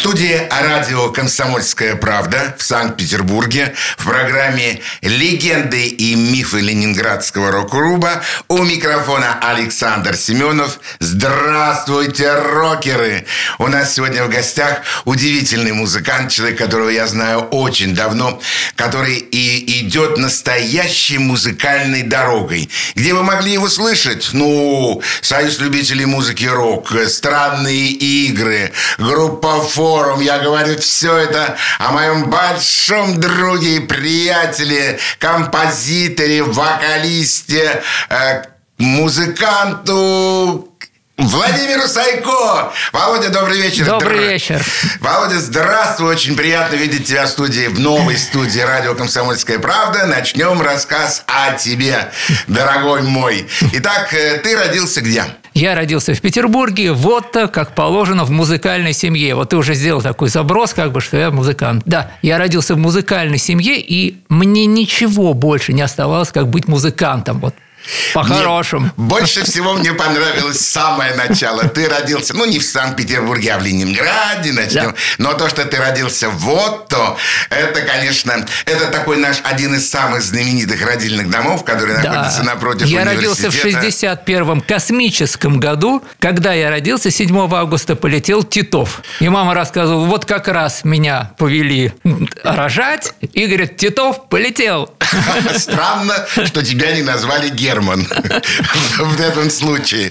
студии радио «Комсомольская правда» в Санкт-Петербурге в программе «Легенды и мифы Ленинградского рок-клуба» у микрофона Александр Семенов. Здравствуйте, рокеры! У нас сегодня в гостях удивительный музыкант, человек, которого я знаю очень давно, который и идет настоящей музыкальной дорогой. Где вы могли его слышать? Ну, Союз любителей музыки рок, странные игры, группа «Фо», форум. Я говорю все это о моем большом друге и приятеле, композиторе, вокалисте, э, музыканту, Владимиру Сайко. Володя, добрый вечер. Добрый Др... вечер. Володя, здравствуй. Очень приятно видеть тебя в студии, в новой студии радио «Комсомольская правда». Начнем рассказ о тебе, дорогой мой. Итак, э, ты родился где? Я родился в Петербурге, вот так, как положено в музыкальной семье. Вот ты уже сделал такой заброс, как бы, что я музыкант. Да, я родился в музыкальной семье, и мне ничего больше не оставалось, как быть музыкантом. Вот по-хорошему. Больше всего мне понравилось самое начало. Ты родился, ну, не в Санкт-Петербурге, а в Ленинграде, начнем. Да. Но то, что ты родился вот то, это, конечно, это такой наш один из самых знаменитых родильных домов, который да. находится напротив Я родился в 61-м космическом году. Когда я родился, 7 августа полетел Титов. И мама рассказывала, вот как раз меня повели рожать, и говорит, Титов полетел. Странно, что тебя не назвали Герой. Герман в этом случае.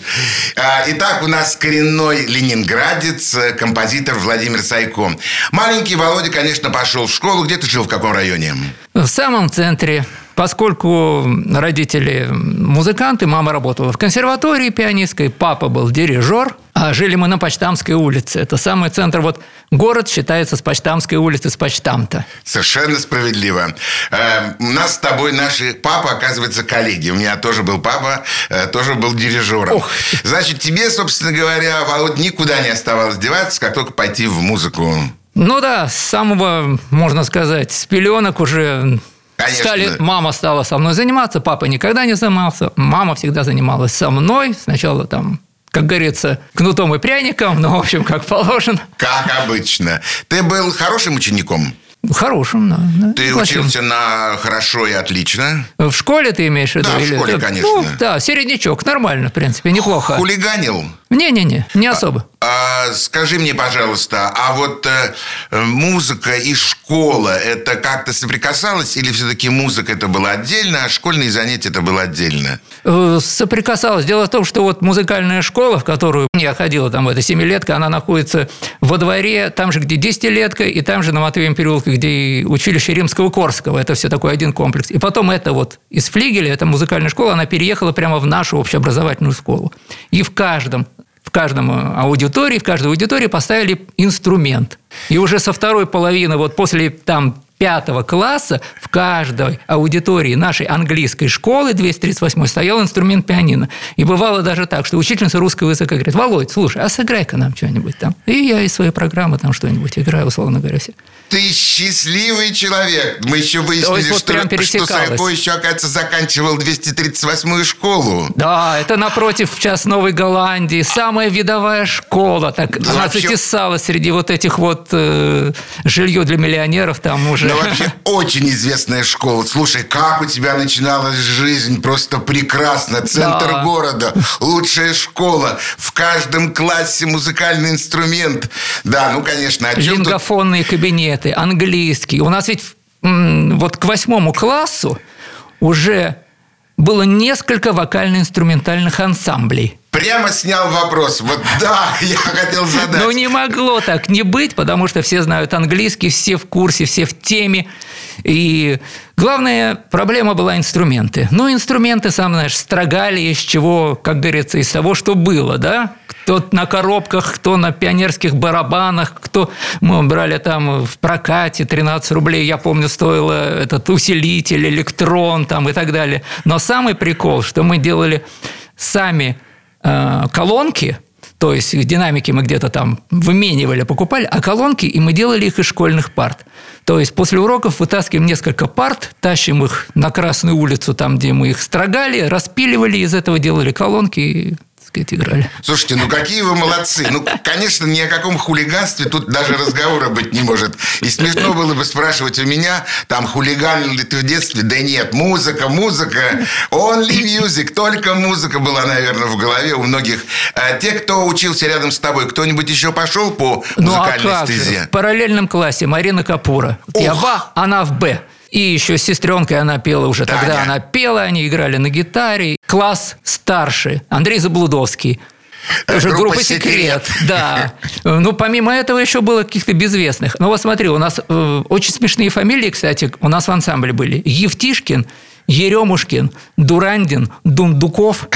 А, итак, у нас коренной ленинградец, композитор Владимир Сайко. Маленький Володя, конечно, пошел в школу. Где ты жил, в каком районе? В самом центре Поскольку родители музыканты, мама работала в консерватории пианистской, папа был дирижер, а жили мы на Почтамской улице. Это самый центр. Вот город считается с Почтамской улицы, с Почтамта. Совершенно справедливо. Э, у нас с тобой наши папа, оказывается, коллеги. У меня тоже был папа, э, тоже был дирижером. Ох. Значит, тебе, собственно говоря, Володь, никуда не оставалось деваться, как только пойти в музыку. Ну да, с самого, можно сказать, с пеленок уже Конечно. Стали, мама стала со мной заниматься, папа никогда не занимался, мама всегда занималась со мной. Сначала там как говорится, кнутом и пряником, но, в общем, как положено. Как обычно. Ты был хорошим учеником? Хорошим, да. Ты Плохим. учился на хорошо и отлично? В школе ты имеешь в виду? Да, в школе, конечно. Ну, да, середнячок, нормально, в принципе, неплохо. Хулиганил? Не-не-не, не особо. А, а, скажи мне, пожалуйста, а вот э, музыка и школа, это как-то соприкасалось? Или все-таки музыка это было отдельно, а школьные занятия это было отдельно? Э, соприкасалось. Дело в том, что вот музыкальная школа, в которую я ходила, там, эта семилетка, она находится во дворе, там же, где десятилетка, и там же на Матвеем переулке, где училище Римского-Корского. Это все такой один комплекс. И потом это вот из флигеля, эта музыкальная школа, она переехала прямо в нашу общеобразовательную школу. И в каждом в каждом аудитории, в каждой аудитории поставили инструмент. И уже со второй половины, вот после там пятого класса в каждой аудитории нашей английской школы 238 стоял инструмент пианино. И бывало даже так, что учительница русского языка говорит, Володь, слушай, а сыграй-ка нам что-нибудь там. И я из своей программы там что-нибудь играю, условно говоря. Все. Ты счастливый человек. Мы еще выяснили, вот что, что Сайко еще, оказывается, заканчивал 238-ю школу. Да, это напротив сейчас Новой Голландии. Самая видовая школа. Так, да, она вообще... затесалась среди вот этих вот э, жилье для миллионеров там уже. Ну, вообще очень известная школа. Слушай, как у тебя начиналась жизнь? Просто прекрасно. Центр да. города, лучшая школа. В каждом классе музыкальный инструмент. Да, ну, конечно. Лингофонные тут... кабинеты английский. У нас ведь вот к восьмому классу уже было несколько вокально-инструментальных ансамблей. Прямо снял вопрос. Вот да, я хотел задать. Но не могло так не быть, потому что все знают английский, все в курсе, все в теме. И главная проблема была инструменты. Ну, инструменты, сам знаешь, строгали из чего, как говорится, из того, что было, да? Кто на коробках, кто на пионерских барабанах, кто... Мы брали там в прокате 13 рублей, я помню, стоило этот усилитель, электрон там и так далее. Но самый прикол, что мы делали сами э, колонки, то есть динамики мы где-то там выменивали, покупали, а колонки, и мы делали их из школьных парт. То есть после уроков вытаскиваем несколько парт, тащим их на Красную улицу, там, где мы их строгали, распиливали, из этого делали колонки, сказать, играли. Слушайте, ну какие вы молодцы. Ну, конечно, ни о каком хулиганстве тут даже разговора быть не может. И смешно было бы спрашивать у меня, там, хулиган ли ты в детстве? Да нет, музыка, музыка, only music, только музыка была, наверное, в голове у многих. А те, кто учился рядом с тобой, кто-нибудь еще пошел по музыкальной ну, а как стезе? Же? В параллельном классе Марина Капура. Вот я в А, она в Б. И еще с сестренкой она пела уже Таня. тогда. Она пела, они играли на гитаре. Класс старше. Андрей Заблудовский. Тоже Группа группа «Секрет». «Секрет». Да. Ну, помимо этого еще было каких-то безвестных. Ну, вот смотри, у нас э, очень смешные фамилии, кстати, у нас в ансамбле были. Евтишкин, Еремушкин, Дурандин, Дундуков.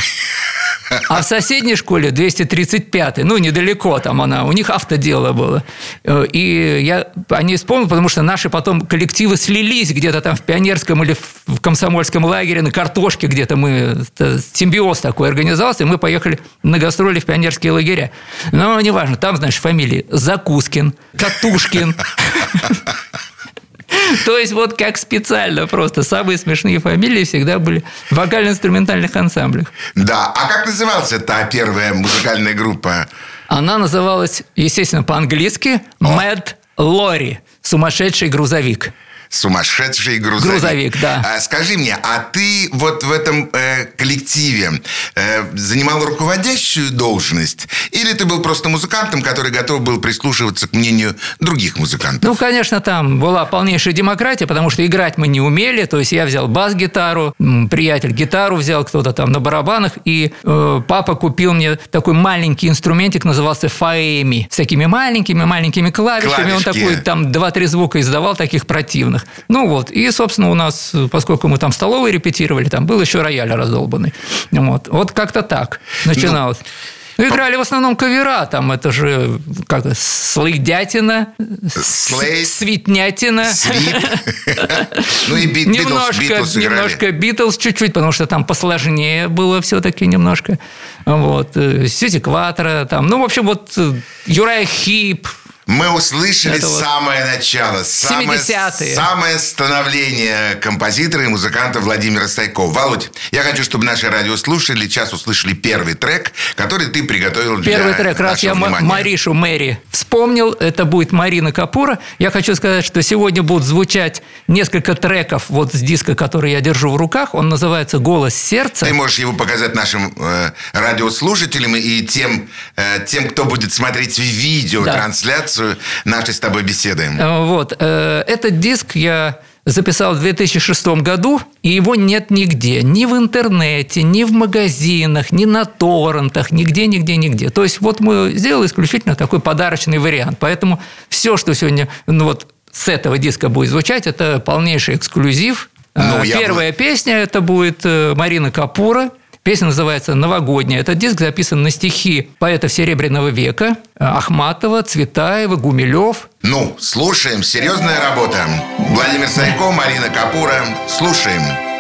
А в соседней школе 235 ну, недалеко там она, у них автодело было. Э, И я о ней вспомнил, потому что наши потом коллективы слились где-то там в пионерском или в комсомольском лагере, на картошке где-то мы, это симбиоз такой организовался, и мы поехали на гастроли в пионерские лагеря. Но неважно, там, знаешь, фамилии Закускин, Катушкин. То есть вот как специально просто самые смешные фамилии всегда были в вокально-инструментальных ансамблях. Да. А как называлась та первая музыкальная группа? Она называлась, естественно, по-английски Mad Lorry – сумасшедший грузовик. Сумасшедший грузовик. Грузовик, да. А, скажи мне, а ты вот в этом э, коллективе э, занимал руководящую должность? Или ты был просто музыкантом, который готов был прислушиваться к мнению других музыкантов? Ну, конечно, там была полнейшая демократия, потому что играть мы не умели. То есть я взял бас-гитару, приятель гитару взял, кто-то там на барабанах. И э, папа купил мне такой маленький инструментик, назывался фаэми. С такими маленькими-маленькими клавишами. Он Клавишки. такой там два-три звука издавал, таких противных. Ну вот. И, собственно, у нас, поскольку мы там в столовой репетировали, там был еще рояль раздолбанный. Вот, вот как-то так начиналось. Ну, играли в основном кавера, там это же как слейдятина, Slade. свитнятина. Sweet. Ну и Бит- Битлз, Немножко, Битлз немножко Битлз чуть-чуть, потому что там посложнее было все-таки немножко. Вот. э, Сьюзи Кватро, там, ну, в общем, вот э, Uriah Heep, Мы услышали Это вот самое начало, самое, 70-е. самое становление композитора и музыканта Владимира Сайко. Володь, я хочу, чтобы наши радиослушатели сейчас услышали первый трек, который ты приготовил для Первый трек, раз я внимания. Маришу Мэри вспомнил, это будет Марина Капура. Я хочу сказать, что сегодня будут звучать несколько треков вот с диска, который я держу в руках. Он называется «Голос сердца». Ты можешь его показать нашим э, радиослушателям и тем, э, тем, кто будет смотреть видеотрансляцию нашей с тобой беседы. Э, Вот. э, Этот диск я записал в 2006 году, и его нет нигде. Ни в интернете, ни в магазинах, ни на торрентах, нигде, нигде, нигде. То есть вот мы сделали исключительно такой подарочный вариант. Поэтому все, что сегодня ну вот с этого диска будет звучать, это полнейший эксклюзив. Ну, Э, я Первая песня это будет Марина Капура. Песня называется «Новогодняя». Этот диск записан на стихи поэтов Серебряного века э, Ахматова, Цветаева, Гумилев, Ну, слушаем. Серьезная работа. Владимир Сайко, Марина Капура. Слушаем.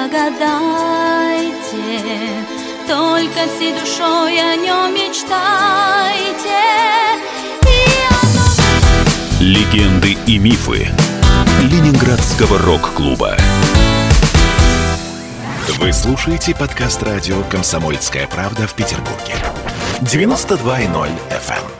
Загадайте. Только всей душой о нем мечтайте. И оно Легенды и мифы Ленинградского рок-клуба. Вы слушаете подкаст радио «Комсомольская правда» в Петербурге. 92.0 FM.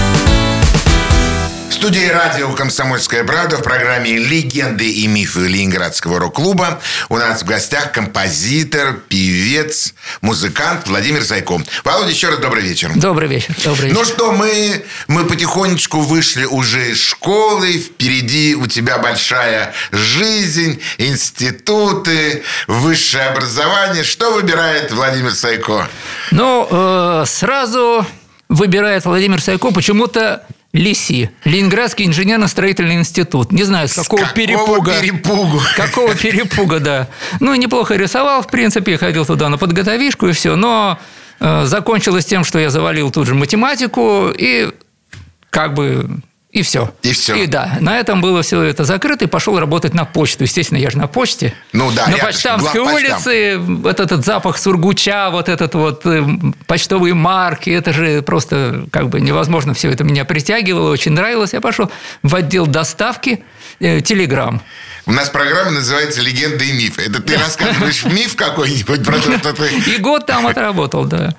В студии радио «Комсомольская правда» в программе «Легенды и мифы Ленинградского рок-клуба» у нас в гостях композитор, певец, музыкант Владимир Зайко. Володя, еще раз добрый вечер. Добрый вечер. Добрый вечер. Ну что, мы, мы потихонечку вышли уже из школы, впереди у тебя большая жизнь, институты, высшее образование. Что выбирает Владимир Сайко? Ну, э, сразу выбирает Владимир Сайко почему-то ЛИСИ, Ленинградский инженерно-строительный институт. Не знаю, с какого, какого перепуга. перепугу? Какого перепуга, да. Ну, неплохо рисовал, в принципе, ходил туда на подготовишку и все. Но э, закончилось тем, что я завалил тут же математику и как бы и все. И всё. И да, на этом было все это закрыто, и пошел работать на почту. Естественно, я же на почте. Ну да, На рядышком, Почтамской улице вот этот запах сургуча, вот этот вот э, почтовые марки, это же просто как бы невозможно. Все это меня притягивало, очень нравилось. Я пошел в отдел доставки э, телеграмм. У нас программа называется «Легенды и мифы». Это ты рассказываешь миф какой-нибудь про то, что ты... И год там отработал, да.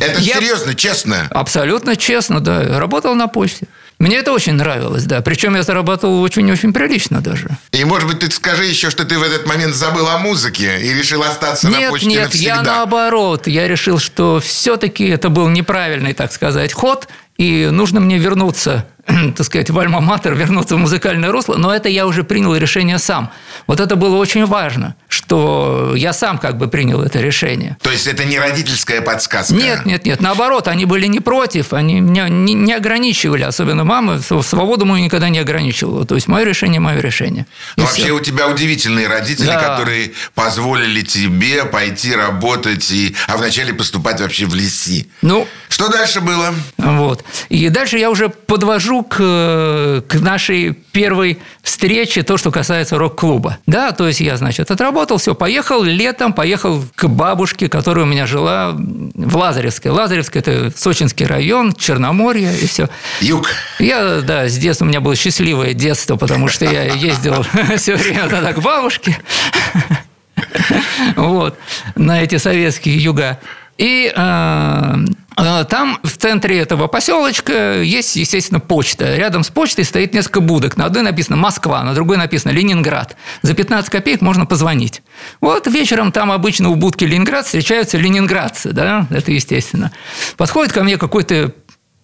Это Я- серьезно, честно. Абсолютно честно, да. Работал на почте. Мне это очень нравилось, да. Причем я зарабатывал очень-очень прилично даже. И, может быть, ты скажи еще, что ты в этот момент забыл о музыке и решил остаться на Нет, почте нет, навсегда. я наоборот. Я решил, что все-таки это был неправильный, так сказать, ход, и нужно мне вернуться, так сказать, в Альма-Матер, вернуться в музыкальное русло, но это я уже принял решение сам. Вот это было очень важно, что я сам как бы принял это решение. То есть это не родительская подсказка? Нет, нет, нет, наоборот, они были не против, они меня не, не ограничивали, особенно мама, св- свободу мою никогда не ограничивала. То есть мое решение – мое решение. И Ну, всё. вообще у тебя удивительные родители, Да. которые позволили тебе пойти работать, и... а вначале поступать вообще в леси. Ну, Что дальше было? Вот. И дальше я уже подвожу к, э, к нашей первой встрече то, что касается рок-клуба. Да, то есть я, значит, отработал, все, поехал летом, поехал к бабушке, которая у меня жила в Лазаревске. Лазаревск – это Сочинский район, Черноморье и все. Юг. Я, да, с детства у меня было счастливое детство, потому что я ездил все время тогда к бабушке. Вот, на эти советские юга. И э, э, там в центре этого поселочка есть, естественно, почта. Рядом с почтой стоит несколько будок. На одной написано «Москва», на другой написано «Ленинград». За 15 копеек можно позвонить. Вот вечером там обычно у будки «Ленинград» встречаются ленинградцы, да, это естественно. Подходит ко мне какой-то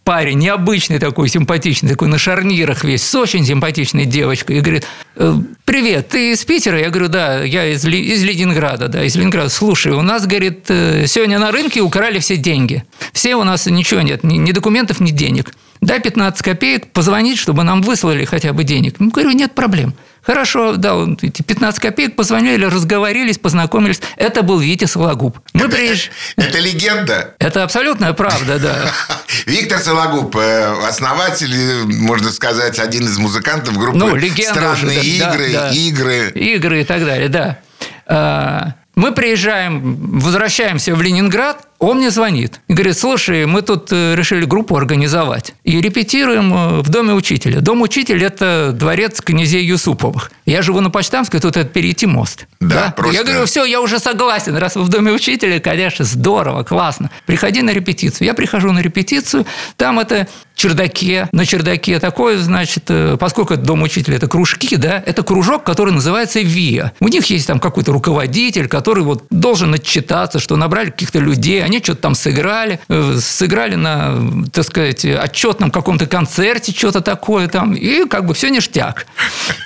парень, необычный такой, симпатичный, такой на шарнирах весь, с очень симпатичной девочкой, и говорит, «Э, привет, ты из Питера? Я говорю, да, я из, Ли- из Ленинграда, да, из Ленинграда. Слушай, у нас, говорит, э, сегодня на рынке украли все деньги. Все у нас ничего нет, ни, ни документов, ни денег. Дай 15 копеек, позвонить, чтобы нам выслали хотя бы денег. Ну, говорю, нет проблем. Хорошо, дал эти 15 копеек, позвонили, разговорились, познакомились. Это был Витя Сологуб. Мы приезжали... Это легенда. Это абсолютная правда, да. Виктор Сологуб, э, основатель, э, можно сказать, один из музыкантов группы Ну, легенда «Странные да, игры», да, да. «Игры». Игры и так далее, да. А, Мы приезжаем, возвращаемся в Ленинград, он мне звонит и говорит, слушай, мы тут э, решили группу организовать и репетируем э, в доме учителя. Дом учителя – это дворец князей Юсуповых. Я живу на Почтамской, тут это перейти мост. Да, просто- Я говорю, все, я уже согласен, раз вы в доме учителя, конечно, здорово, классно. Приходи на репетицию. Я прихожу на репетицию, там это чердаке, на чердаке такое, значит, э, поскольку это дом учителя, это кружки, да, это кружок, который называется ВИА. У них есть там какой-то руководитель, который вот должен отчитаться, что набрали каких-то людей, они что-то там сыграли, э, сыграли на, так сказать, отчетном каком-то концерте, что-то такое там, и как бы все ништяк.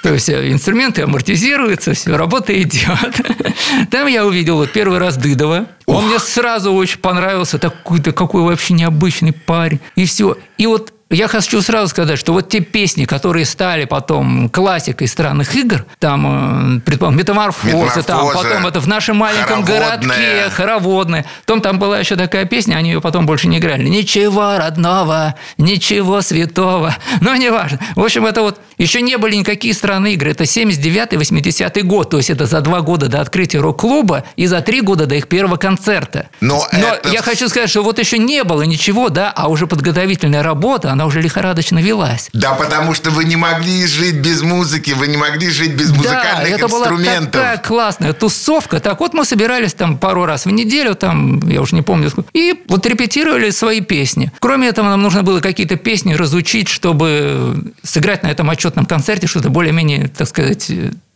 То есть э, инструменты амортизируются, все, работа идет. Там я увидел вот первый раз Дыдова. Он мне сразу очень понравился, такой, да какой вообще необычный парень. И все. И вот я хочу сразу сказать, что вот те песни, которые стали потом классикой странных игр, там, э, предположим, метаморфозы, там, «Метаморфозы», потом это в нашем маленьком «Хороводная». городке, хороводные. Потом там была еще такая песня, они ее потом больше не играли. Ничего родного, ничего святого. Но неважно. В общем, это вот еще не были никакие странные игры. Это 79-80 год. То есть это за два года до открытия рок-клуба и за три года до их первого концерта. Но это я хочу сказать, что вот еще не было ничего, да, а уже подготовительная работа, она уже лихорадочно велась. Да, потому что вы не могли жить без музыки, вы не могли жить без музыкальных да, это инструментов. была такая классная тусовка. Так вот мы собирались там пару раз в неделю, там, я уже не помню, сколько, и вот репетировали свои песни. Кроме этого, нам нужно было какие-то песни разучить, чтобы сыграть на этом отчетном концерте что-то более-менее, так сказать,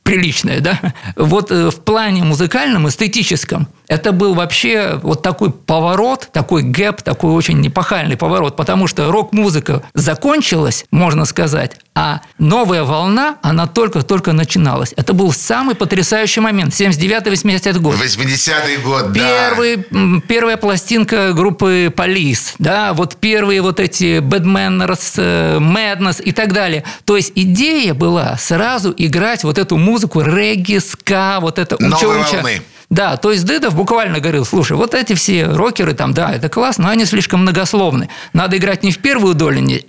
приличное, да? Вот э, в плане музыкальном, эстетическом, это был вообще вот такой поворот, такой гэп, такой очень непахальный поворот, потому что рок-музыка закончилась, можно сказать, а новая волна, она только-только начиналась. Это был самый потрясающий момент, 79-80 год. 80-й год, да. Первый, м, первая пластинка группы Police, да, вот первые вот эти Bad Manners, э, Madness и так далее. То есть идея была сразу играть вот эту музыку регги, ска, вот это Новой уча-уча. волны. Да, то есть Дедов буквально говорил, слушай, вот эти все рокеры там, да, это классно, но они слишком многословны. Надо играть не в первую долю, не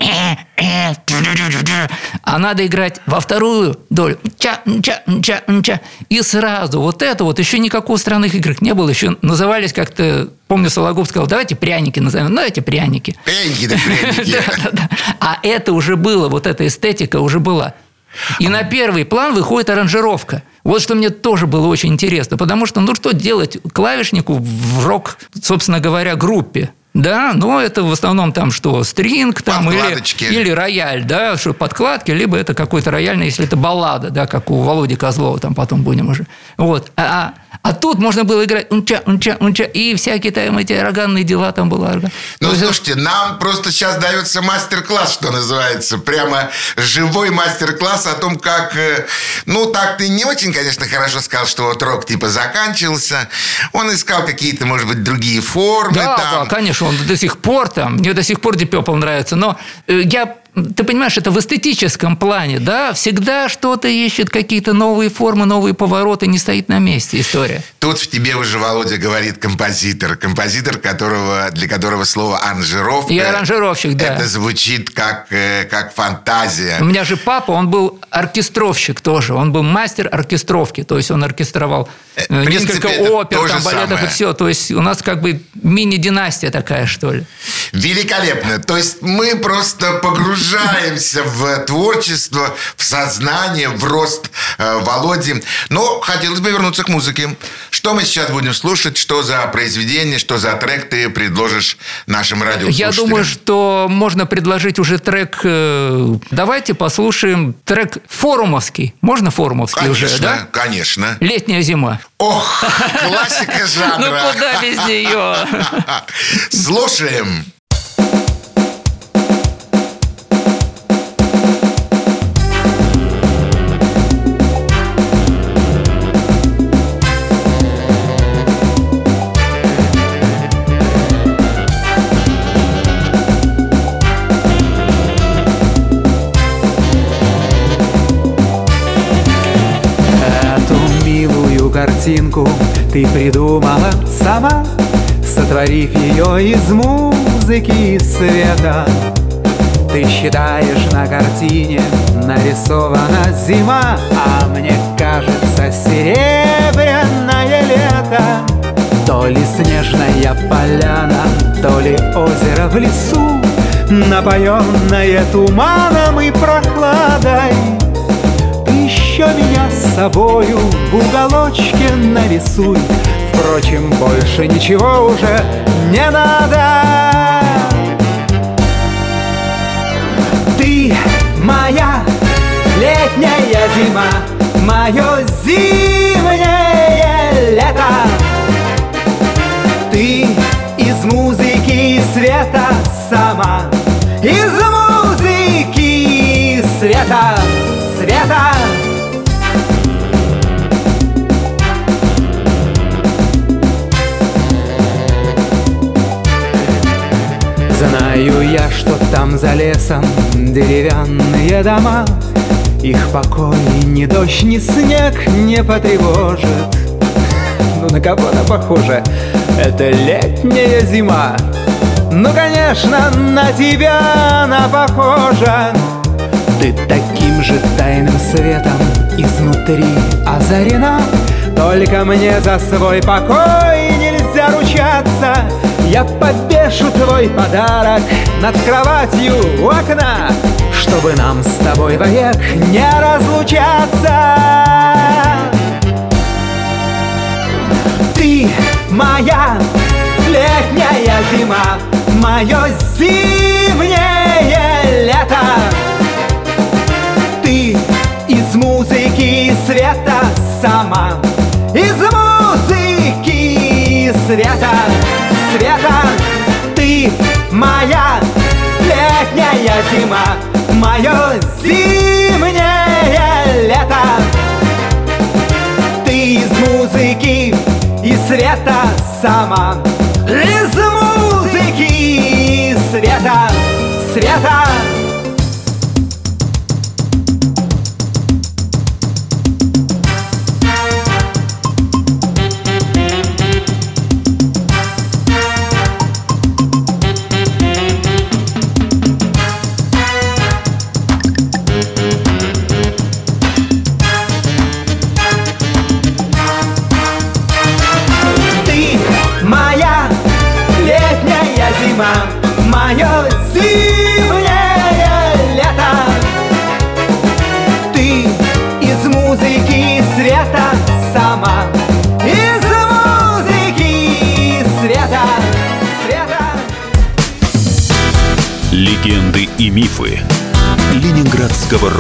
а надо играть во вторую долю. Ча, ча, ча, ча. И сразу вот это вот, еще никакого странных игр не было, еще назывались как-то, помню, Сологуб сказал, давайте пряники назовем, ну, давайте пряники. Пряники да пряники. Да, да, да. А это уже было, вот эта эстетика уже была. И на первый план выходит аранжировка. Вот что мне тоже было очень интересно, потому что, ну, что делать клавишнику в рок, собственно говоря, группе? Да, но это в основном там что, стринг там или, или рояль, да, что подкладки, либо это какой-то рояльный, если это баллада, да, как у Володи Козлова, там потом будем уже. Вот. А, а тут можно было играть унча, унча, унча, и всякие там эти органные дела там было. Ну, есть слушайте, нам просто сейчас дается мастер-класс, что называется. Прямо живой мастер-класс о том, как... э, Ну, так ты не очень, конечно, хорошо сказал, что вот рок типа заканчивался. Он искал какие-то, может быть, другие формы Да, там. да, конечно, он до сих пор там, мне до сих пор Deep Purple нравится, но э, я, ты понимаешь, это в эстетическом плане, да, всегда что-то ищет, какие-то новые формы, новые повороты, не стоит на месте история. Тут в тебе уже, Володя, говорит композитор. Композитор, которого, для которого слово аранжировка... И аранжировщик, да. Это звучит как, э, как фантазия. У меня же папа, он был оркестровщик тоже, он был мастер оркестровки, то есть он оркестровал э, в принципе, несколько опер, там, балетов и самое. все, то есть у нас как бы мини-династия такая, что ли. Великолепно. То есть мы просто погружаемся в творчество, в сознание, в рост э, Володи. Но хотелось бы вернуться к музыке. Что мы сейчас будем слушать? Что за произведение, что за трек ты предложишь нашим радиослушателям? Я думаю, что можно предложить уже трек. э, Давайте послушаем трек форумовский. Можно форумовский Конечно, уже, да? конечно. Летняя зима. Ох, классика жанра. Ну куда без нее? Слушаем. Картинку ты придумала сама, Сотворив ее из музыки и света. Ты считаешь на картине нарисована зима, А мне кажется серебряное лето. То ли снежная поляна, то ли озеро в лесу, Напоенное туманом и прохладой. Еще меня с собою в уголочке нарисуй. Впрочем, больше ничего уже не надо. Ты моя летняя зима Мое зимнее там за лесом деревянные дома. Их покой ни дождь, ни снег не потревожит. Ну на кого она похожа? Это летняя зима. Ну, конечно, на тебя она похожа. Ты таким же тайным светом изнутри озарена. Только мне за свой покой нельзя ручаться. Я повешу твой подарок над кроватью у окна Чтобы нам с тобой вовек не разлучаться. Ты моя летняя зима Мое зимнее лето. Ты из музыки и света сама Из музыки и света Света Моя летняя зима Мое зимнее лето. Ты из музыки и света сама Из музыки и света, света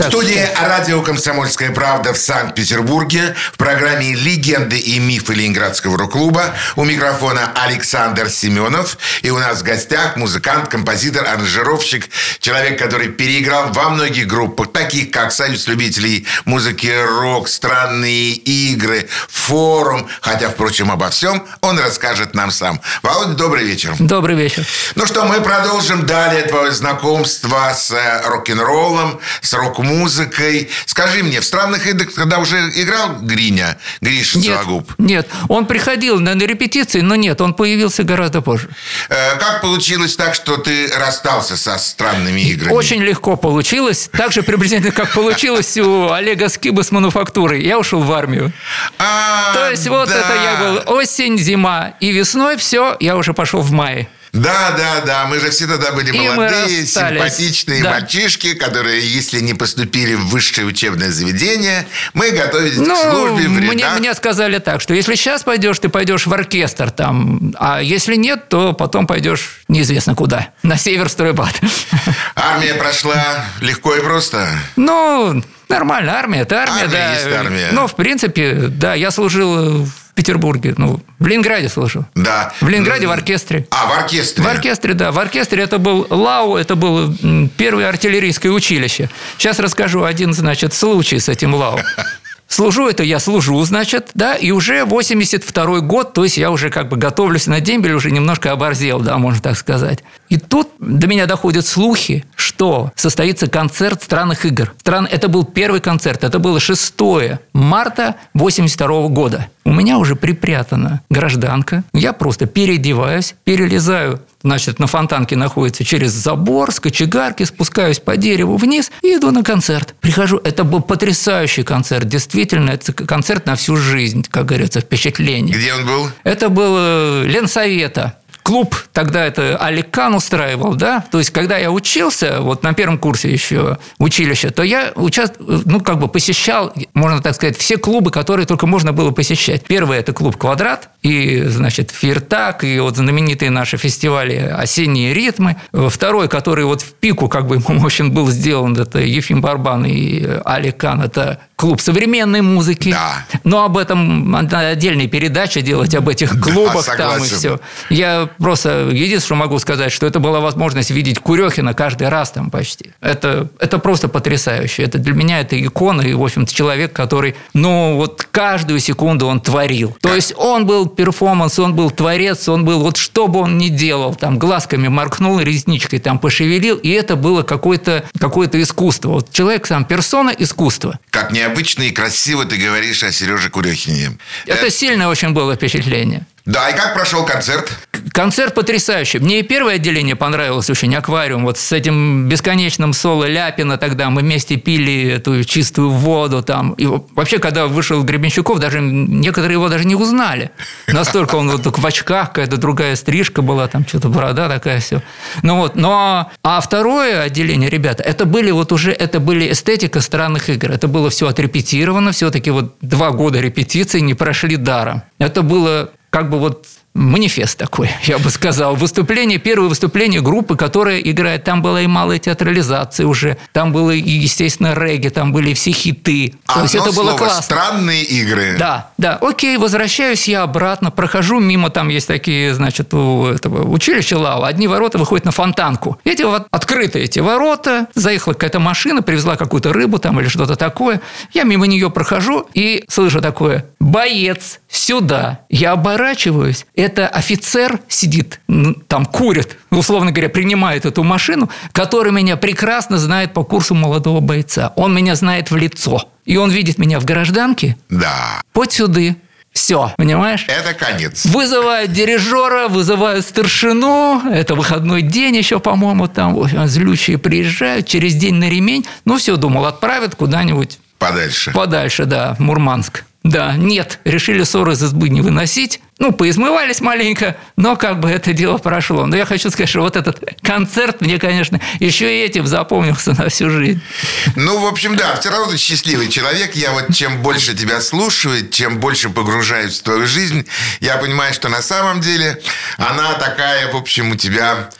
В студии радио «Комсомольская правда» в Санкт-Петербурге в программе «Легенды и мифы Ленинградского рок-клуба» у микрофона Александр Семенов. И у нас в гостях музыкант, композитор, аранжировщик, человек, который переиграл во многих группах, таких как «Союз любителей музыки рок», «Странные игры», «Форум». Хотя, впрочем, обо всем он расскажет нам сам. Володя, добрый вечер. Добрый вечер. Ну что, мы продолжим далее твое знакомство с э, рок-н-роллом, с рок-музыкой. Скажи мне, в «Странных играх» когда уже играл Гриня, Гриша Нет, Сологуб? нет, он приходил на, на репетиции, но нет, он появился гораздо позже. Э, Как получилось так, что ты расстался со «Странными играми»? Очень легко получилось. Так же приблизительно, как получилось у Олега Скиба с мануфактурой. Я ушел в армию. А, То есть вот да. это я был осень, зима и весной, все, я уже пошел в мае. Да, да, да. Мы же все тогда были И молодые, симпатичные Да. мальчишки, которые, если не поступили в высшее учебное заведение, мы готовились к Ну, службе в мне, рядах. мне сказали так, что если сейчас пойдешь, ты пойдешь в оркестр там, а если нет, то потом пойдешь неизвестно куда, на север стройбат. Армия прошла легко и просто. Ну, нормально, армия, это армия, Армия да. есть армия. Ну, в принципе, да, я служил Петербурге, ну, в Ленинграде служил. Да. В Ленинграде в оркестре. А, в оркестре. В оркестре, да. В оркестре это был ЛАУ, это было первое артиллерийское училище. Сейчас расскажу один, значит, случай с этим ЛАУ. Служу это я служу, значит, да, и уже 82 год, то есть я уже как бы готовлюсь на дембель, уже немножко оборзел, да, можно так сказать. И тут до меня доходят слухи, что состоится концерт странных игр. Стран... Это был первый концерт, это было 6 марта 82 года. У меня уже припрятана гражданка, я просто переодеваюсь, перелезаю значит, на фонтанке находится через забор, с кочегарки, спускаюсь по дереву вниз и иду на концерт. Прихожу, это был потрясающий концерт, действительно, это концерт на всю жизнь, как говорится, впечатление. Где он был? Это был э, Ленсовета. Клуб тогда это Аликан устраивал, да? То есть, когда я учился, вот на первом курсе еще училища, то я участ... ну, как бы посещал, можно так сказать, все клубы, которые только можно было посещать. Первый – это клуб «Квадрат», и, значит, Фиртак, и вот знаменитые наши фестивали «Осенние ритмы». Второй, который вот в пику, как бы, в общем, был сделан, это Ефим Барбан и Али Кан, это клуб современной музыки. Да. Но об этом надо отдельные передачи делать, об этих Да, клубах там и все. Я просто единственное, что могу сказать, что это была возможность видеть Курехина каждый раз там почти. Это, это просто потрясающе. Это для меня это икона и, в общем-то, человек, который, ну, вот каждую секунду он творил. То есть он был перформанс, он был творец, он был, вот что бы он ни делал, там, глазками моркнул, ресничкой там пошевелил, и это было какое-то какое искусство. Вот человек сам персона искусства. Как необычно и красиво ты говоришь о Сереже Курехине. Это Э, сильное очень было впечатление. Да, и как прошел концерт? Концерт потрясающий. Мне и первое отделение понравилось очень, аквариум. Вот с этим бесконечным соло Ляпина тогда мы вместе пили эту чистую воду там. И вообще, когда вышел Гребенщиков, даже некоторые его даже не узнали. Настолько он вот в очках, какая-то другая стрижка была, там что-то борода такая все. Ну вот, но... А второе отделение, ребята, это были вот уже, это были эстетика странных игр. Это было все отрепетировано, все-таки вот два года репетиций не прошли даром. Это было как бы вот манифест такой, я бы сказал. Выступление, первое выступление группы, которая играет. Там была и малая театрализация уже, там было и, естественно, регги, там были все хиты. То Одно есть это было слово, классно. странные игры. Да, да, окей, возвращаюсь я обратно, прохожу мимо, там есть такие, значит, у этого училища Лава, одни ворота выходят на фонтанку. Эти вот открыты эти ворота, заехала какая-то машина, привезла какую-то рыбу там или что-то такое. Я мимо нее прохожу и слышу такое, боец, сюда. Я оборачиваюсь, это офицер сидит, там курит, условно говоря, принимает эту машину, который меня прекрасно знает по курсу молодого бойца. Он меня знает в лицо. И он видит меня в гражданке, Да. Подь сюды. Все, понимаешь? Это конец. Вызывают дирижера, вызывают старшину. Это выходной день еще, по-моему, там. Злющие приезжают через день на ремень. Ну, все, думал, отправят куда-нибудь Подальше. подальше, да, в Мурманск. Да, нет, решили ссоры из избы не выносить. Ну, поизмывались маленько, но как бы это дело прошло. Но я хочу сказать, что вот этот концерт мне, конечно, еще и этим запомнился на всю жизнь. Ну, в общем, да, все равно ты счастливый человек. Я вот чем больше тебя слушаю, чем больше погружаюсь в твою жизнь, я понимаю, что на самом деле она такая, в общем, у тебя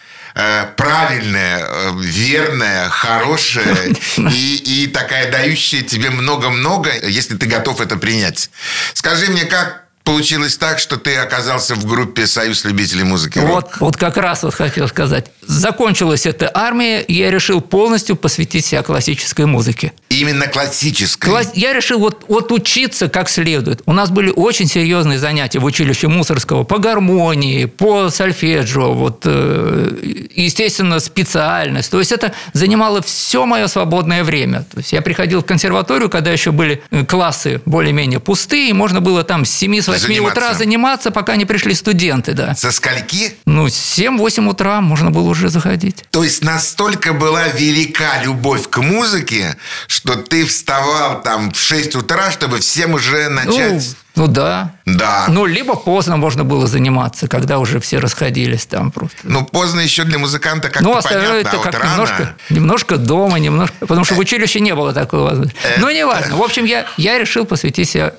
правильная, э, верная, хорошая и, и такая дающая тебе много-много, если ты готов это принять. Скажи мне, как получилось так, что ты оказался в группе «Союз любителей музыки»? Вот, вот как раз вот хотел сказать. Закончилась эта армия, и я решил полностью посвятить себя классической музыке. Именно классической. Класс- Я решил вот, вот учиться как следует. У нас были очень серьезные занятия в училище Мусорского по гармонии, по сольфеджио, вот, э, естественно, специальность. То есть это занимало все мое свободное время. То есть я приходил в консерваторию, когда еще были э, классы более-менее пустые, и можно было там с 7 с 8 утра Заниматься. заниматься, пока не пришли студенты, да. Со скольки? Ну, 7-8 утра можно было уже заходить. То есть настолько была велика любовь к музыке, что ты вставал там в 6 утра, чтобы всем уже Ну, начать... ну да. Да. Ну, либо поздно можно было заниматься, когда уже все расходились там просто. Ну, поздно еще для музыканта как-то Ну, понятно, а это вот как рано... немножко, немножко дома, немножко... Потому что в училище не было такой возможности. Э, Но неважно. В общем, я, я решил посвятить себя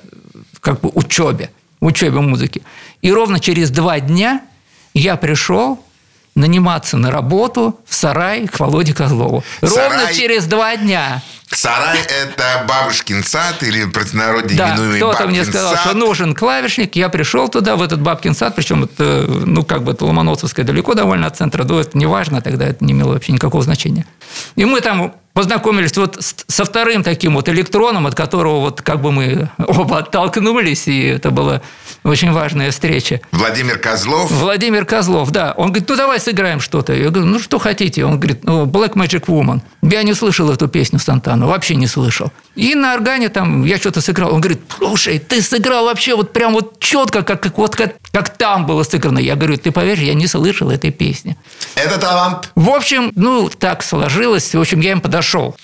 как бы учебе, учебе музыки. И ровно через два дня я пришел наниматься на работу в сарай к Володе Козлову. Ровно Сарай? через два дня. Сарай – это бабушкин сад или простонародье Да, именуемый кто-то мне сказал, сад. что нужен клавишник. Я пришел туда, в этот бабкин сад, причем это, ну, как бы это Ломоносовское далеко довольно от центра, но это не важно, тогда это не имело вообще никакого значения. И мы там познакомились вот со вторым таким вот электроном, от которого вот как бы мы оба оттолкнулись, и это была очень важная встреча. Владимир Козлов. Владимир Козлов, да. Он говорит, ну давай сыграем что-то. Я говорю, ну что хотите? Он говорит, ну Black Magic Woman. Я не слышал эту песню Сантану, вообще не слышал. И на органе там я что-то сыграл. Он говорит, слушай, ты сыграл вообще вот прям вот четко, как, как, вот, как, как там было сыграно. Я говорю, ты поверь, я не слышал этой песни. Это талант. В общем, ну, так сложилось. В общем, я им подошел нашел.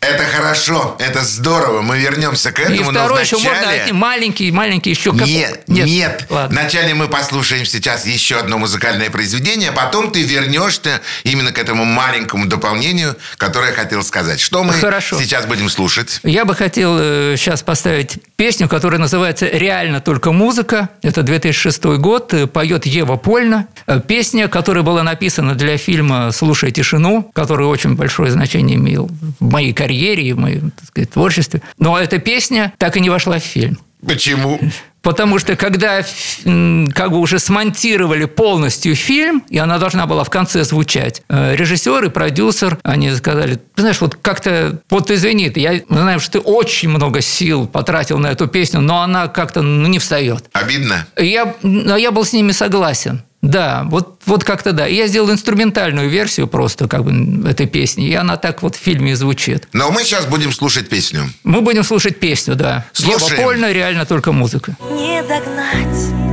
Это хорошо, это здорово. Мы вернемся к И этому, но второй еще можно вначале... маленький, маленький еще. как- Нет, нет. Ладно. Вначале мы послушаем сейчас еще одно музыкальное произведение, а потом ты вернешься именно к этому маленькому дополнению, которое я хотел сказать. Что мы Хорошо. сейчас будем слушать? Я бы хотел сейчас поставить песню, которая называется «Реально только музыка». Это 2006 год. Э, Поет Ева Польна. Э, Песня, которая была написана для фильма «Слушай тишину», который очень большое значение имел в моей карьере и в моем так сказать, творчестве. Но эта песня так и не вошла в фильм. Почему? Потому что когда как бы уже смонтировали полностью фильм, и она должна была в конце звучать, э, режиссер и продюсер, они сказали, ты знаешь, вот как-то, вот извини, я знаю, что ты очень много сил потратил на эту песню, но она как-то ну, не встает. Обидно? Я, но я был с ними согласен. Да, вот, вот как-то да. И я сделал инструментальную версию просто как бы этой песни, и она так вот в фильме звучит. Но мы сейчас будем слушать песню. Мы будем слушать песню, да. Слушаем. Ева Польна, реально только музыка. Не догнать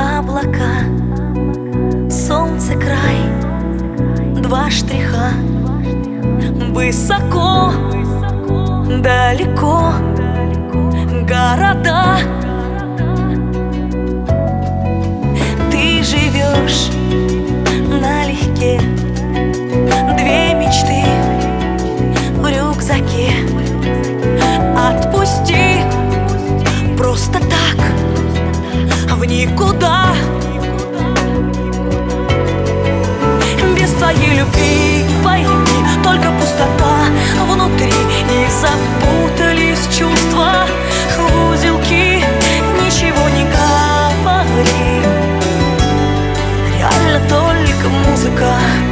облака, солнце край, два штриха, высоко, далеко, города. Ты живешь налегке, две мечты в рюкзаке. Отпусти просто так в никуда. Без твоей любви пойми Только пустота внутри. И запутались только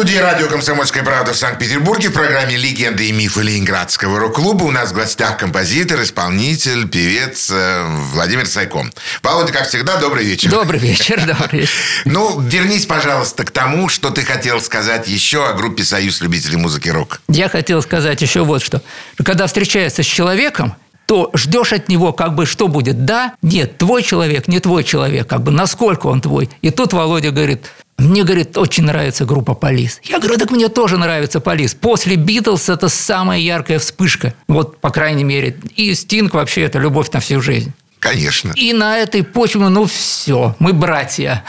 В студии радио «Комсомольская правда» в Санкт-Петербурге в программе «Легенды и мифы Ленинградского рок-клуба» у нас в гостях композитор, исполнитель, певец э, Владимир Сайком. Володя, как всегда, добрый вечер. Добрый вечер, добрый вечер. Ну, вернись, пожалуйста, к тому, что ты хотел сказать еще о группе «Союз любителей музыки рок». Я хотел сказать еще вот что. Когда встречаешься с человеком, то ждешь от него, как бы, что будет? Да, нет, твой человек, не твой человек, как бы, насколько он твой. И тут Володя говорит, мне, говорит, очень нравится группа Полис. Я говорю, так мне тоже нравится Полис. После Битлз это самая яркая вспышка. Вот, по крайней мере. И Стинг вообще это любовь на всю жизнь. Конечно. И на этой почве, ну все, мы братья.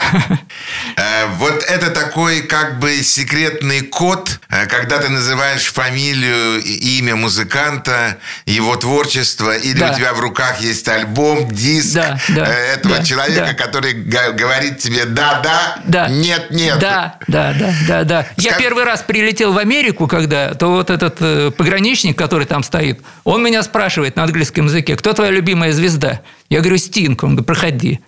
Э, Вот это такой как бы секретный код, э, когда ты называешь фамилию, имя музыканта, его творчество, или Да. у тебя в руках есть альбом, диск Да, да, э, этого да, человека, да. который говорит тебе да-да, Да. нет-нет. Да, да, да, да, да. Я Скаж- первый раз прилетел в Америку, когда, то вот этот э, пограничник, который там стоит, он меня спрашивает на английском языке, кто твоя любимая звезда? Я говорю, Стинг. Он говорит, проходи.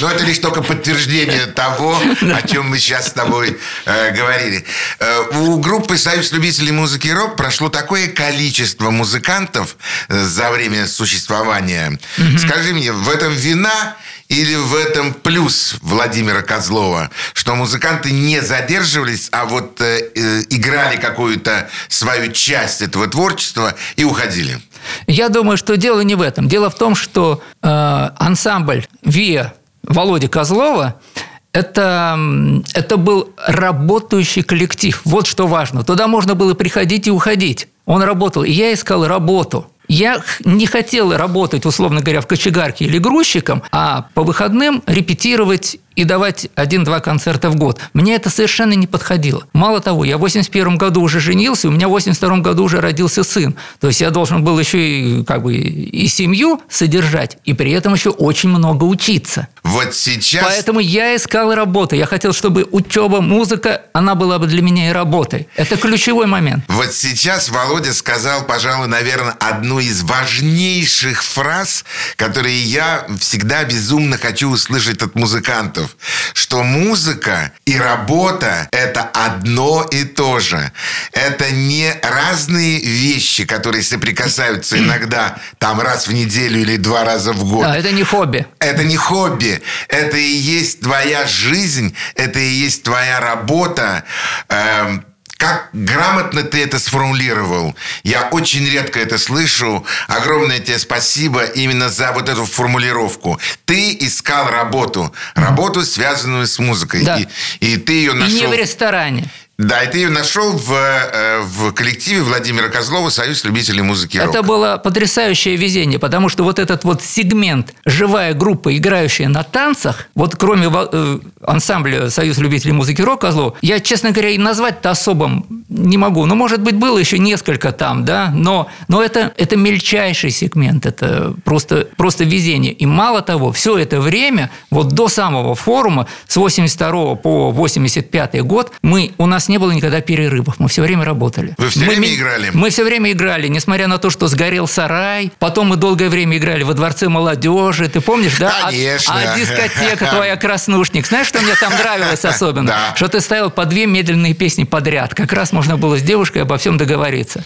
Но это лишь только подтверждение того, о чем мы сейчас с тобой э, говорили. Э, у группы «Союз любителей музыки и рок» прошло такое количество музыкантов э, за время существования. Скажи мне, в этом вина или в этом плюс Владимира Козлова, что музыканты не задерживались, а вот играли какую-то свою часть этого творчества и уходили? Я думаю, что дело не в этом. Дело в том, что э, ансамбль ВИА Володи Козлова это, это был работающий коллектив. Вот что важно. Туда можно было приходить и уходить. Он работал. И я искал работу. Я не хотел работать, условно говоря, в кочегарке или грузчиком, а по выходным репетировать и давать один-два концерта в год. Мне это совершенно не подходило. Мало того, я в 81 году уже женился, у меня в 82 году уже родился сын. То есть я должен был еще и, как бы, и семью содержать, и при этом еще очень много учиться. Вот сейчас... Поэтому я искал работу. Я хотел, чтобы учеба, музыка, она была бы для меня и работой. Это ключевой момент. Вот сейчас Володя сказал, пожалуй, наверное, одну из важнейших фраз, которые я всегда безумно хочу услышать от музыкантов, что музыка и работа – это одно и то же. Это не разные вещи, которые соприкасаются иногда там раз в неделю или два раза в год. Да, это не хобби. Это не хобби, это и есть твоя жизнь, это и есть твоя работа. Эм, как грамотно ты это сформулировал. Я очень редко это слышу. Огромное тебе спасибо именно за вот эту формулировку. Ты искал работу. Работу, связанную с музыкой. Да. И, и ты ее И нашел. не в ресторане. Да, и ты ее нашел в, э, в коллективе Владимира Козлова «Союз любителей музыки и рока». Это было потрясающее везение, потому что вот этот вот сегмент живая группа, играющая на танцах, вот кроме э, ансамбля Союз любителей музыки рок Козлов, я, честно говоря, и назвать-то особым не могу. Ну, может быть, было еще несколько там, да, но, но это, это мельчайший сегмент, это просто, просто везение. И мало того, все это время, вот до самого форума, с 82 по 85 год, мы, у нас не было никогда перерывов, мы все время работали. Вы все Мы время играли? Мы все время играли, несмотря на то, что сгорел сарай. Потом мы долгое время играли во Дворце молодежи. Ты помнишь, да? А- Конечно. А, дискотека твоя «Краснушник». Знаешь, что мне там нравилось особенно? Да. Что ты ставил по две медленные песни подряд. Как раз можно было с девушкой обо всем договориться.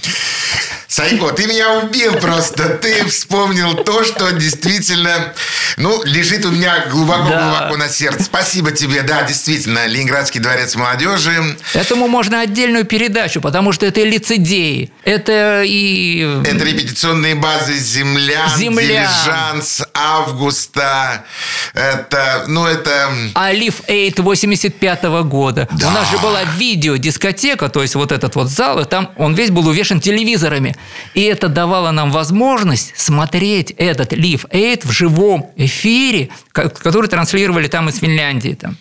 Сайко, ты меня убил просто. Ты вспомнил то, что действительно, ну, лежит у меня глубоко-глубоко Да. на сердце. Спасибо тебе. Да, действительно, Ленинградский дворец молодежи. Этому можно отдельную передачу, потому что это и лицедеи. Это и... Это репетиционные базы «Земля», «Земля». «Дилижанс», «Августа». Это, ну, это... А Live Aid 85 года. Да. У нас же была видеодискотека, то есть вот этот вот зал, и там он весь был увешан телевизорами. И это давало нам возможность смотреть этот Live Aid в живом эфире, ко- который транслировали там из Финляндии. Там.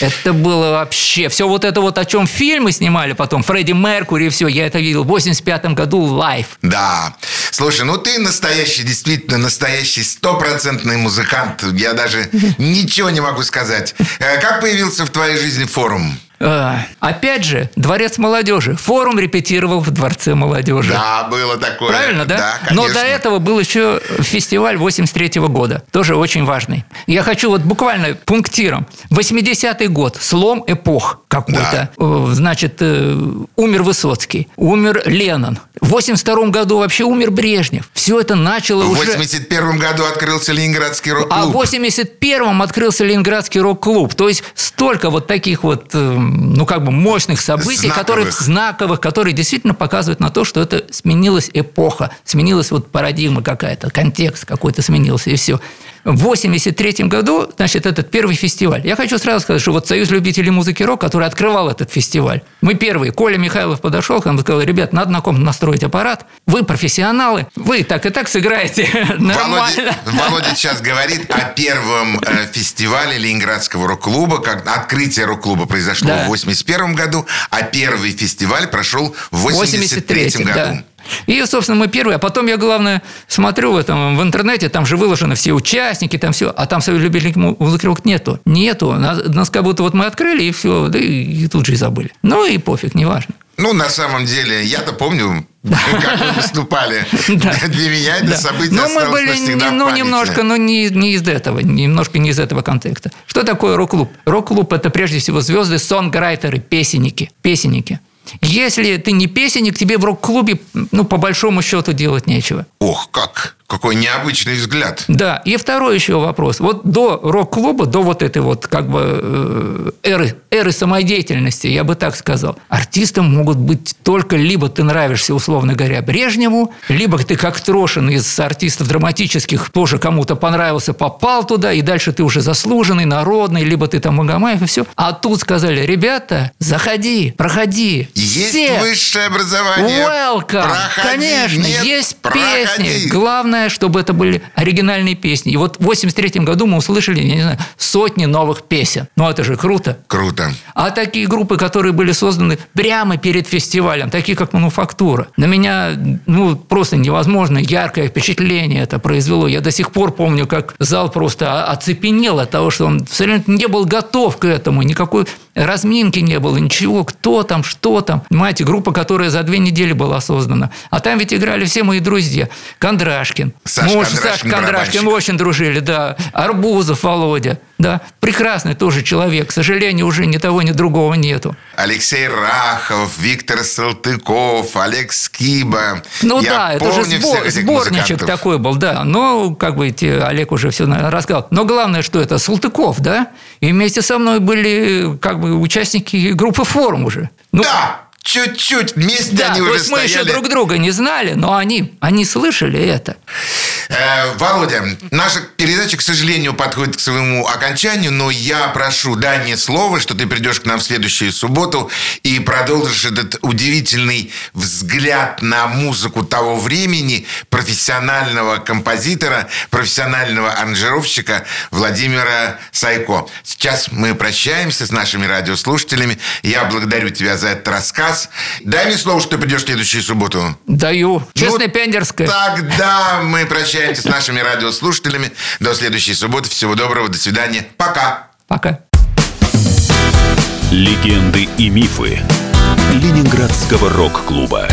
Это было вообще... Все вот это вот, о чем фильмы снимали потом, Фредди Меркури и все, я это видел в 85 году live. Да. Слушай, ну ты настоящий, действительно настоящий стопроцентный музыкант. Я даже ничего не могу сказать. Э, Как появился в твоей жизни форум? Э, Опять же, Дворец молодежи. Форум репетировал в Дворце молодежи. Да, было такое. Правильно, да? Да, Но конечно. до этого был еще фестиваль 83 года, тоже очень важный. Я хочу вот буквально пунктиром. 80-й год, слом эпох какой-то. Э, Значит, э, умер Высоцкий, умер Леннон. В 82 году вообще умер Брежнев. Все это начало В уже... 81 году открылся Ленинградский А в рок-клуб. 81-м открылся Ленинградский рок-клуб. То есть столько вот таких вот э, ну, как бы мощных событий, Знаковых. которые знаковых, которые действительно показывают на то, что это сменилась эпоха, сменилась вот парадигма какая-то, контекст какой-то сменился, и все. В 83 году, значит, этот первый фестиваль. Я хочу сразу сказать, что вот Союз любителей музыки рок, который открывал этот фестиваль, мы первые. Коля Михайлов подошел к нам и сказал, ребят, надо на ком настроить аппарат. Вы профессионалы, вы так и так сыграете нормально. Володя сейчас говорит о первом э, фестивале Ленинградского рок-клуба. Как открытие рок-клуба произошло Да. в 81 году, а первый фестиваль прошел в 83 83-м, году. да. И, собственно, мы первые. А потом я, главное, смотрю в, этом, в интернете, там же выложены все участники, там все. А там Союз любителей му- музыки рок нету. Нету. Нас, нас как будто вот мы открыли, и все. Да и, и тут же и забыли. Ну и пофиг, неважно. Ну, на самом деле, я-то помню, как вы выступали. Для меня это событие Но мы осталось были ну, немножко, но не, не из этого, немножко не из этого контекста. Что такое рок-клуб? Рок-клуб – это прежде всего звезды, сонграйтеры, песенники. Песенники. Если ты не песенник, тебе в рок-клубе, ну, по большому счету, делать нечего. Ох, как! Какой необычный взгляд. Да, и второй еще вопрос. Вот до рок-клуба, до вот этой вот как бы э, эры, эры самодеятельности, я бы так сказал, артистом могут быть только либо ты нравишься, условно говоря, Брежневу, либо ты как Трошин из артистов драматических тоже кому-то понравился, попал туда, и дальше ты уже заслуженный, народный, либо ты там Магомаев и все. А тут сказали, ребята, заходи, проходи. Есть Все. высшее образование. Welcome! Проходи. Конечно, Нет, есть проходи. песни. Главное, чтобы это были оригинальные песни. И вот в 83 году мы услышали, я не знаю, сотни новых песен. Ну, это же круто. Круто. А такие группы, которые были созданы прямо перед фестивалем, такие как «Мануфактура», на меня ну, просто невозможно яркое впечатление это произвело. Я до сих пор помню, как зал просто оцепенел от того, что он абсолютно не был готов к этому, никакой разминки не было, ничего, кто там, что там. Понимаете, группа, которая за две недели была создана. А там ведь играли все мои друзья. Кондрашкин. Саша Муж Кондрашкин, Саша Кондрашкин, мы очень дружили, да. Арбузов Володя, да. Прекрасный тоже человек. К сожалению, уже ни того, ни другого нету. Олексей Рахов, Виктор Салтыков, Олег Скиба. Ну Я да, это же сбор- сборничек музыкантов. такой был, да. Но, как бы, Олег уже все рассказал. Но главное, что это Салтыков, да? И вместе со мной были, как бы, участники группы «Форум» уже. Ну, Да, чуть-чуть. Вместе да, они уже есть мы еще стояли. друг друга не знали, но они, они слышали это. Э, Володя, наша передача, к сожалению, подходит к своему окончанию, но я прошу, дай мне слово, что ты придешь к нам в следующую субботу и продолжишь этот удивительный взгляд на музыку того времени профессионального композитора, профессионального аранжировщика Владимира Сайко. Сейчас мы прощаемся с нашими радиослушателями. Я благодарю тебя за этот рассказ. Дай мне слово, что ты придешь в следующую субботу. Даю. Честное Ну, пионерское. Тогда мы прощаемся с нашими радиослушателями. До следующей субботы. Всего доброго. До свидания. Пока. Пока. Легенды и мифы Ленинградского рок-клуба.